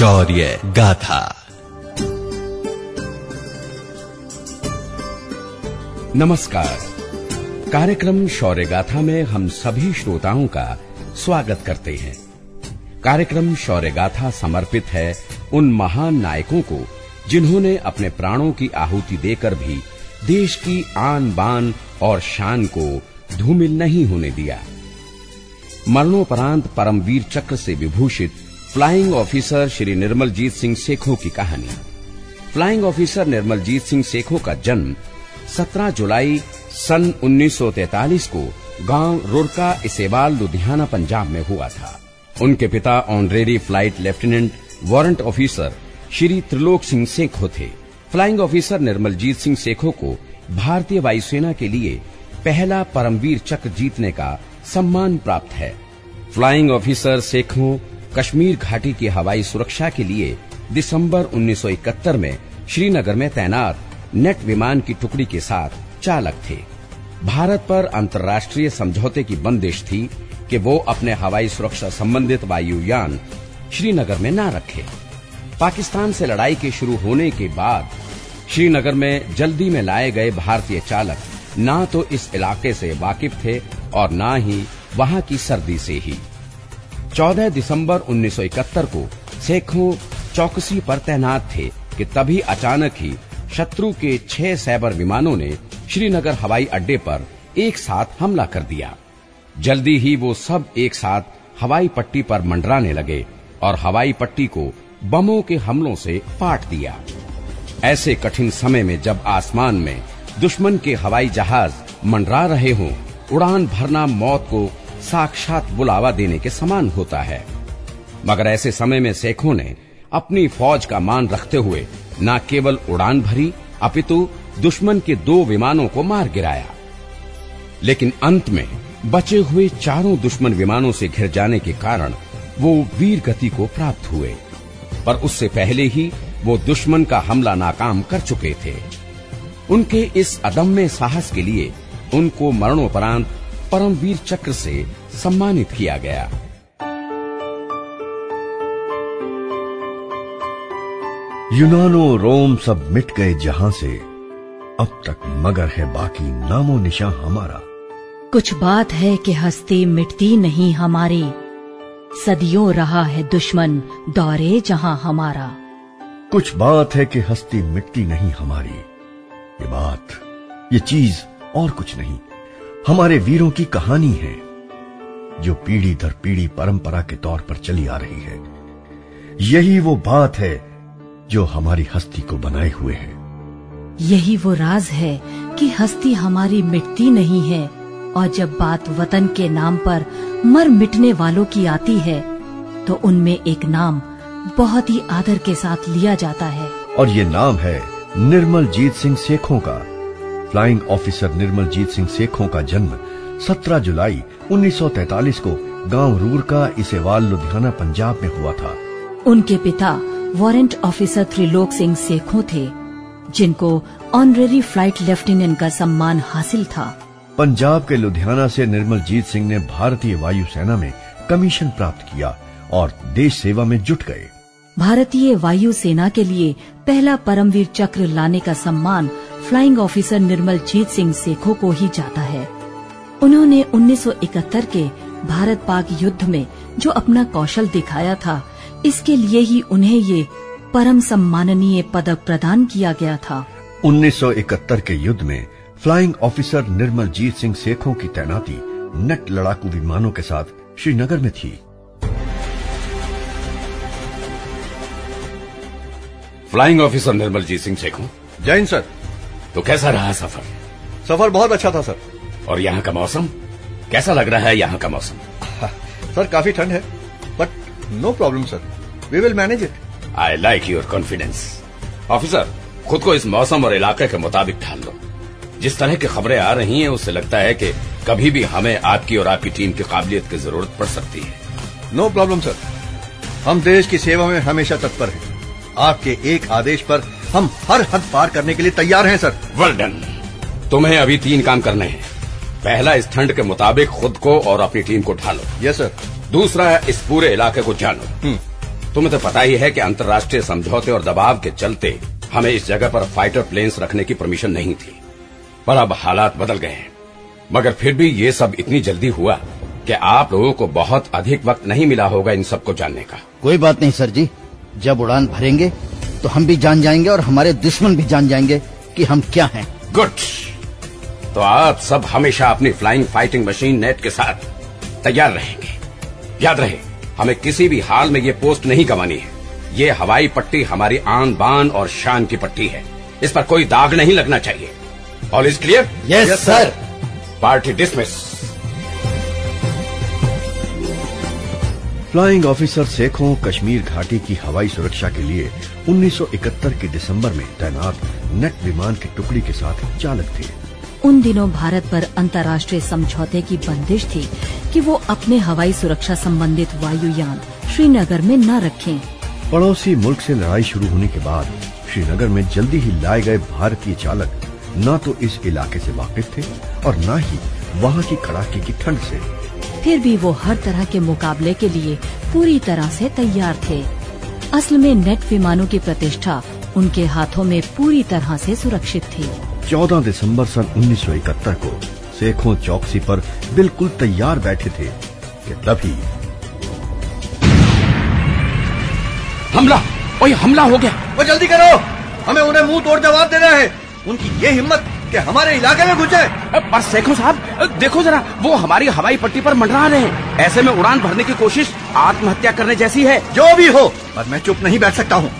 शौर्य गाथा। नमस्कार। कार्यक्रम शौर्य गाथा में हम सभी श्रोताओं का स्वागत करते हैं। कार्यक्रम शौर्य गाथा समर्पित है उन महान नायकों को जिन्होंने अपने प्राणों की आहुति देकर भी देश की आन बान और शान को धूमिल नहीं होने दिया। मरणोपरांत परमवीर चक्र से विभूषित फ्लाइंग ऑफिसर श्री निर्मलजीत सिंह सेखों की कहानी। फ्लाइंग ऑफिसर निर्मलजीत सिंह सेखों का जन्म 17 जुलाई सन 1943 को गाँव रुरका इसेवाल, लुधियाना, पंजाब में हुआ था। उनके पिता honorary flight lieutenant, warrant officer Shri Trilok Singh Sekhon थे। फ्लाइंग ऑफिसर निर्मलजीत सिंह सेखो को भारतीय वायुसेना के लिए पहला परमवीर चक्र जीतने का सम्मान प्राप्त है। फ्लाइंग ऑफिसर सेखों कश्मीर घाटी की हवाई सुरक्षा के लिए दिसंबर 1971 में श्रीनगर में तैनात नेट विमान की टुकड़ी के साथ चालक थे। भारत पर अंतर्राष्ट्रीय समझौते की बंदिश थी कि वो अपने हवाई सुरक्षा संबंधित वायुयान श्रीनगर में न रखे। पाकिस्तान से लड़ाई के शुरू होने के बाद श्रीनगर में जल्दी में लाए गए भारतीय चालक ना तो इस इलाके से वाकिफ थे और ना ही वहाँ की सर्दी से ही। 14 दिसंबर 1971 को सेखों चौकसी पर तैनात थे कि तभी अचानक ही शत्रु के छह सैबर विमानों ने श्रीनगर हवाई अड्डे पर एक साथ हमला कर दिया। जल्दी ही वो सब एक साथ हवाई पट्टी पर मंडराने लगे और हवाई पट्टी को बमों के हमलों से पाट दिया। ऐसे कठिन समय में जब आसमान में दुश्मन के हवाई जहाज़ मंडरा रहे हों, उड़ान भरना मौत को साक्षात बुलावा देने के समान होता है। मगर ऐसे समय में सेखों ने अपनी फौज का मान रखते हुए न केवल उड़ान भरी, अपितु दुश्मन के दो विमानों को मार गिराया। लेकिन अंत में बचे हुए चारों दुश्मन विमानों से घिर जाने के कारण वो वीर गति को प्राप्त हुए। पर उससे पहले ही वो दुश्मन का हमला नाकाम कर चुके थे। उनके इस अदम्य साहस के लिए उनको मरणोपरांत परमवीर चक्र से सम्मानित किया गया। यूनानो रोम सब मिट गए जहाँ से अब तक मगर है बाकी नामो निशा हमारा। कुछ बात है कि हस्ती मिटती नहीं हमारी। सदियों रहा है दुश्मन दौरे जहाँ हमारा। कुछ बात है कि हस्ती मिटती नहीं हमारी। ये बात ये चीज़ और कुछ नहीं। हमारे वीरों की कहानी है जो पीढ़ी दर पीढ़ी परंपरा के तौर पर चली आ रही है। यही वो बात है जो हमारी हस्ती को बनाए हुए है। यही वो राज है कि हस्ती हमारी मिटती नहीं है और जब बात वतन के नाम पर मर मिटने वालों की आती है तो उनमें एक नाम बहुत ही आदर के साथ लिया जाता है। और ये नाम है निर्मल जीत सिंह सेखों का। फ्लाइंग ऑफिसर निर्मल जीत सिंह सेखों का जन्म 17 जुलाई 1943 को गाँव रूर का इसेवाल लुधियाना पंजाब में हुआ था। उनके पिता वारंट ऑफिसर त्रिलोक सिंह सेखों थे जिनको ऑनरेरी फ़्लाइट लेफ्टिनेंट का सम्मान हासिल था। पंजाब के लुधियाना से निर्मल जीत सिंह ने भारतीय वायुसेना में कमीशन प्राप्त किया और देश सेवा में जुट गए। भारतीय वायु सेना के लिए पहला परमवीर चक्र लाने का सम्मान फ्लाइंग ऑफिसर निर्मल जीत सिंह सेखों को ही जाता है। उन्होंने 1971 के भारत पाक युद्ध में जो अपना कौशल दिखाया था इसके लिए ही उन्हें ये परम सम्माननीय पदक प्रदान किया गया था। 1971 के युद्ध में फ्लाइंग ऑफिसर निर्मल जीत सिंह सेखों की तैनाती नेट लड़ाकू विमानों के साथ श्रीनगर में थी। Flying officer Nirmaljit Singh Sekhon. Jain sir. तो कैसा रहा सफ़र? सफ़र बहुत अच्छा था सर। और यहाँ का मौसम? कैसा लग रहा है यहाँ का मौसम? सर काफ़ी ठंड है but no problem sir we will manage it I like your confidence officer खुद को इस मौसम और इलाके के मुताबिक ढाल लो। जिस तरह की खबरें आ रही हैं उससे लगता है कि कभी भी हमें आपकी और आपकी टीम की काबिलियत की ज़रूरत पड़ सकती है। नो प्रॉब्लम सर हम देश की सेवा में हमेशा तत्पर हैं। आपके एक आदेश पर हम हर हद पार करने के लिए तैयार हैं सर। वेल डन तुम्हें अभी तीन काम करने हैं। पहला इस ठंड के मुताबिक खुद को और अपनी टीम को ढालो। यस सर दूसरा इस पूरे इलाके को जानो। तुम्हें तो पता ही है कि अंतर्राष्ट्रीय समझौते और दबाव के चलते हमें इस जगह पर फाइटर प्लेन्स रखने की परमिशन नहीं थी। पर अब हालात बदल गए हैं। मगर फिर भी ये सब इतनी जल्दी हुआ कि आप लोगों को बहुत अधिक वक्त नहीं मिला होगा इन सबको जानने का। कोई बात नहीं सर जी। जब उड़ान भरेंगे तो हम भी जान जाएँगे और हमारे दुश्मन भी जान जाएँगे कि हम क्या हैं। गुड। तो आप सब हमेशा अपनी फ्लाइंग फाइटिंग मशीन नेट के साथ तैयार रहेंगे। याद रहे हमें किसी भी हाल में ये पोस्ट नहीं गंवानी है। ये हवाई पट्टी हमारी आन बान और शान की पट्टी है। इस पर कोई दाग नहीं लगना चाहिए। All is clear yes sir party dismiss flying officer Sekhon Kashmir घाटी की हवाई सुरक्षा के लिए 1971 के दिसंबर में तैनात नेट विमान की टुकड़ी के साथ चालक थे। उन दिनों भारत पर अंतर्राष्ट्रीय समझौते की बंदिश थी कि वो अपने हवाई सुरक्षा संबंधित वायुयान श्रीनगर में न रखें। पड़ोसी मुल्क से लड़ाई शुरू होने के बाद श्रीनगर में जल्दी ही लाए गए भारतीय चालक न तो इस इलाके से वाकिफ थे और न ही वहाँ की कड़ाके की ठंड से। फिर भी वो हर तरह के मुकाबले के लिए पूरी तरह से तैयार थे। असल में नेट विमानों की प्रतिष्ठा उनके हाथों में पूरी तरह से सुरक्षित थी। 14 दिसंबर सन 1971 को सेखों चौकसी पर बिल्कुल तैयार बैठे थे कि तभी हमला! ओए हमला हो गया। वो जल्दी करो! हमें उन्हें मुँह तोड़ जवाब देना है। उनकी ये हिम्मत कि हमारे इलाके में घुसे। पर सेखो साहब देखो जरा वो हमारी हवाई पट्टी पर मंडरा रहे हैं। ऐसे में उड़ान भरने की कोशिश आत्महत्या करने जैसी है। जो भी हो पर मैं चुप नहीं बैठ सकता हूँ।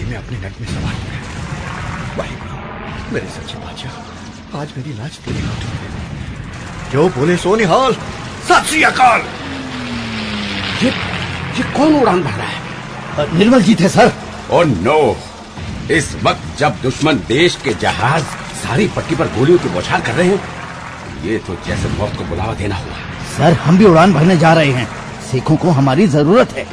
मैं अपने नेट में सवार हो। मेरे सच्चे बादशाह आज मेरी लाज तेरे हाथों में जो बोले सो निहाल। सत श्री अकाल। ये ये कौन उड़ान भर रहा है? निर्मल जीत है सर। ओ नो इस वक्त जब दुश्मन देश के जहाज़ सारी पट्टी पर गोलियों की बौछार कर रहे हैं ये तो जैसे मौत को बुलावा देना हुआ सर हम भी उड़ान भरने जा रहे हैं। सिखों को हमारी ज़रूरत है।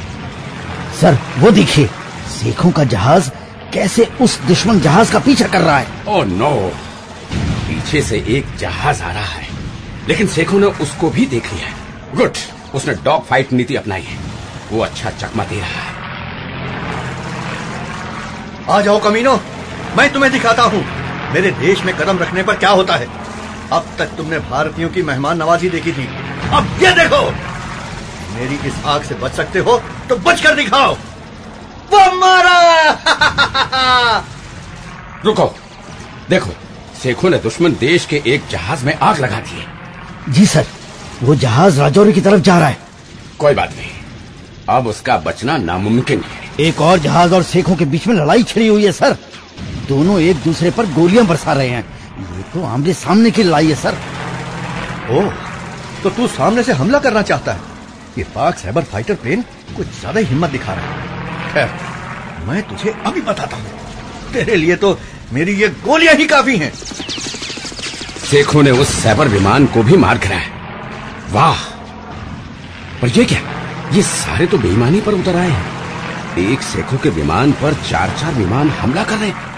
सर वो देखिए सिखों का जहाज़ कैसे उस दुश्मन जहाज़ का पीछा कर रहा है। Oh no. पीछे से एक जहाज़ आ रहा है लेकिन शेखों ने उसको भी देख लिया है। गुड उसने डॉग फाइट नीति अपनाई है। वो अच्छा चकमा दे रहा है। आ जाओ कमीनो। मैं तुम्हें दिखाता हूँ। मेरे देश में कदम रखने पर क्या होता है? अब तक तुमने भारतीयों की मेहमान नवाजी देखी थी। अब ये देखो! मेरी इस आग से बच सकते हो तो बच कर दिखाओ। वो मारा! रुको। देखो शेखों ने दुश्मन देश के एक जहाज़ में आग लगा दी है। जी सर वो जहाज़ राजौरी की तरफ़ जा रहा है। कोई बात नहीं। अब उसका बचना नामुमकिन है। एक और जहाज़ और सेखों के बीच में लड़ाई छिड़ी हुई है सर। दोनों एक दूसरे पर गोलियाँ बरसा रहे हैं। ये तो आमने सामने की लड़ाई है सर। ओ तो तू सामने से हमला करना चाहता है? ये पाक साइबर फाइटर प्लेन कुछ ज़्यादा ही हिम्मत दिखा रहा है। खैर मैं तुझे अभी बताता हूँ। तेरे लिए तो मेरी ये गोलियाँ ही काफ़ी हैं। शेखों ने उस साइबर विमान को भी मार गिराया वाह! पर ये क्या? ये सारे तो बेईमानी पर उतर आए हैं। एक शेखों के विमान पर चार चार विमान हमला कर रहे हैं।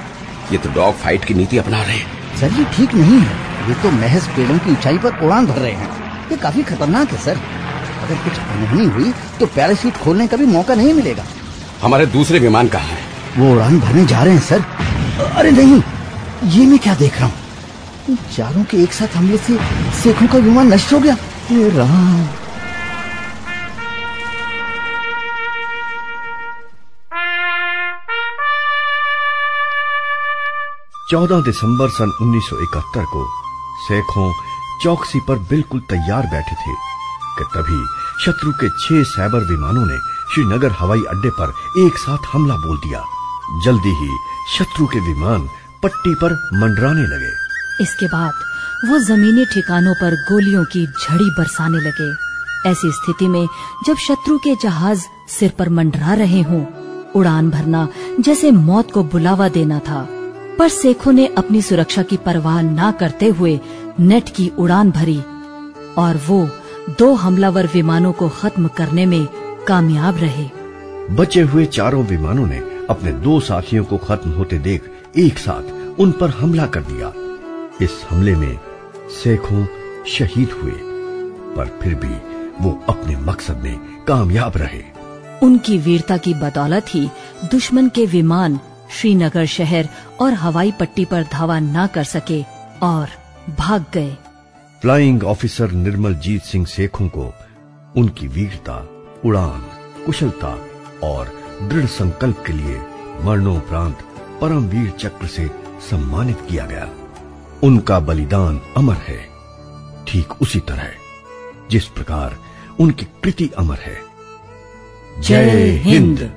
ये तो डॉग फाइट की नीति अपना रहे हैं। सर ये ठीक नहीं है। ये तो महज पेड़ों की ऊंचाई पर उड़ान भर रहे हैं। ये काफ़ी खतरनाक है सर। अगर कुछ अनहोनी हुई तो पैराशूट खोलने का भी मौका नहीं मिलेगा। हमारे दूसरे विमान कहाँ है? वो उड़ान भरने जा रहे हैं सर। अरे नहीं ये मैं क्या देख रहा हूँ? चारों के एक साथ हमले से सेखों का विमान नष्ट हो गया। राम चौदह दिसंबर सन 1971 को शेखों चौकसी पर बिल्कुल तैयार बैठे थे कि तभी शत्रु के छह साइबर विमानों ने श्रीनगर हवाई अड्डे पर एक साथ हमला बोल दिया। जल्दी ही शत्रु के विमान पट्टी पर मंडराने लगे। इसके बाद वो जमीनी ठिकानों पर गोलियों की झड़ी बरसाने लगे। ऐसी स्थिति में जब शत्रु के जहाज़ सिर पर मंडरा रहे हों, उड़ान भरना जैसे मौत को बुलावा देना था। पर सेखों ने अपनी सुरक्षा की परवाह न करते हुए नेट की उड़ान भरी और वो दो हमलावर विमानों को खत्म करने में कामयाब रहे। बचे हुए चारों विमानों ने अपने दो साथियों को खत्म होते देख एक साथ उन पर हमला कर दिया। इस हमले में सैकड़ों शहीद हुए पर फिर भी वो अपने मकसद में कामयाब रहे। उनकी वीरता की बदौलत ही दुश्मन के विमान श्रीनगर शहर और हवाई पट्टी पर धावा न कर सके और भाग गए। फ्लाइंग ऑफिसर निर्मल जीत सिंह सेखों को उनकी वीरता, उड़ान, कुशलता और दृढ़ संकल्प के लिए मरणोपरांत परमवीर चक्र से सम्मानित किया गया। उनका बलिदान अमर है, ठीक उसी तरह, जिस प्रकार उनकी कृति अमर है। जय हिंद।